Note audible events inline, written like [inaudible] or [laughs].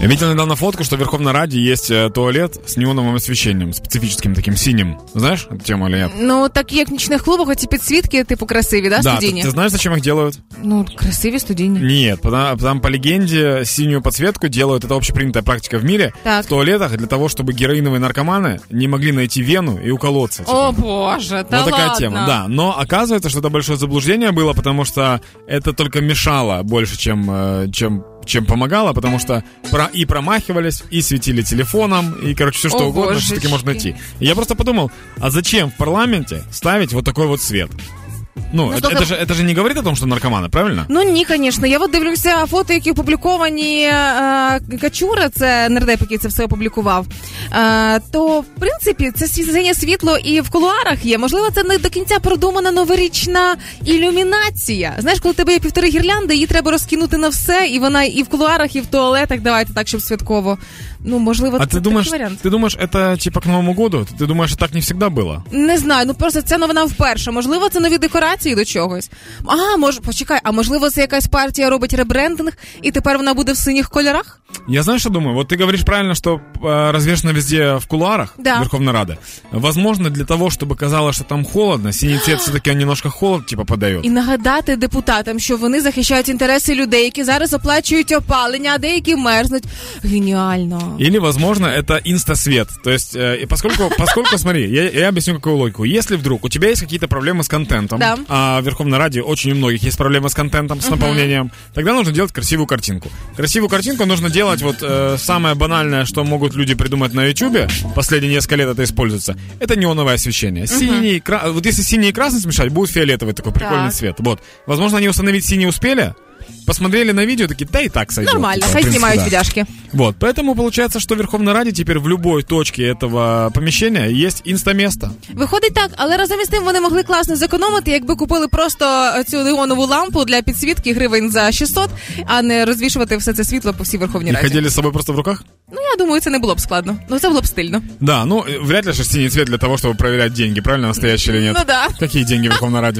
Я видел недавно фотку, что в Верховной Раде есть э, туалет с неоновым освещением, специфическим таким синим. Знаешь эту тему или нет? Ну, так як в нічних клубах, оці підсвітки, типу, красиві, да, Да, ты, студійні? ты знаешь, зачем их делают? Ну, красиві студійні. Нет, потому, потому по легенде синюю подсветку делают, это общепринятая практика в мире, Так. в туалетах для того, чтобы героиновые наркоманы не могли найти вену и уколоться. типа. О, боже, та вот такая ладно. тема, да. Но оказывается, что это большое заблуждение было, потому что это только мешало больше, чем, э, чем, чем помогало, потому что про, и промахивались, и светили телефоном, и, короче, все что О, угодно все-таки можно найти. И я просто подумал, а зачем в парламенте ставить вот такой вот свет? Ну, это, слухай- это же, это же не говорит о том, что наркоманы, правильно? Ну ні, звісно. Я от дивлюся фото, які опубліковані е, Качура, це нардеп, який це все опублікував. Е, то в принципі це синє світло і в кулуарах є. Можливо, це не до кінця продумана новорічна ілюмінація. Знаєш, коли в тебе є півтори гірлянди, її треба розкинути на все, і вона і в кулуарах, і в туалетах. Давайте так, щоб святково. Ну можливо, А це ты думаешь, такий варіант. ты думаешь, это типа к Новому году? Ты думаешь, что так не всегда было? Не знаю, ну просто ця новина вперше. Можливо, це нові декорації до чогось. А, може, почекай, а можливо, це якась партія робить ребрендинг, і тепер вона буде в синіх кольорах? Я знаю, что думаю. Вот ты говоришь правильно, что э, развешено везде в кулуарах Да. Верховной Рады. Возможно, для того, чтобы казалось, что там холодно, синий цвет все-таки он немножко холод типа подает. І нагадати депутатам, що вони захищають інтереси людей, які зараз оплачують опалення, а деякі мерзнуть. Геніально. Или, возможно, это инстасвет. То есть, э, и поскольку, [laughs] поскольку, смотри, я, я объясню какую логику. Если вдруг у тебя есть какие-то проблемы с контентом, Да. а в Верховной Раде очень у многих есть проблемы с контентом, с наполнением, тогда нужно делать красивую картинку. Красивую картинку нужно делать вот э, самое банальное, что могут люди придумать на YouTube, последние несколько лет это используется, это неоновое освещение. Синий, кра- вот если синий и красный смешать, будет фиолетовый такой прикольный Так. цвет. Вот. Возможно, они установить синий успели, посмотрели на видео, такие, да и так сойдет. Нормально, Типа, в хай принципе, знімають да. відяшки. Вот, поэтому получается, что в Верховной Раде теперь в любой точке этого помещения есть инстаместо. Виходить так, але разом із тим вони могли класно зекономити, якби купили просто цю неонову лампу для підсвітки гривень за 600, а не розвішувати все це світло по всій Верховній И Раді. ходили с собой просто в руках? Ну я думаю, це не було б складно. Ну це було б стильно. Да, ну, э, вряд ли же синий цвет для того, чтобы проверять деньги, правильно, настоящие или нет? Ну да. Какие деньги в Верховной Раде?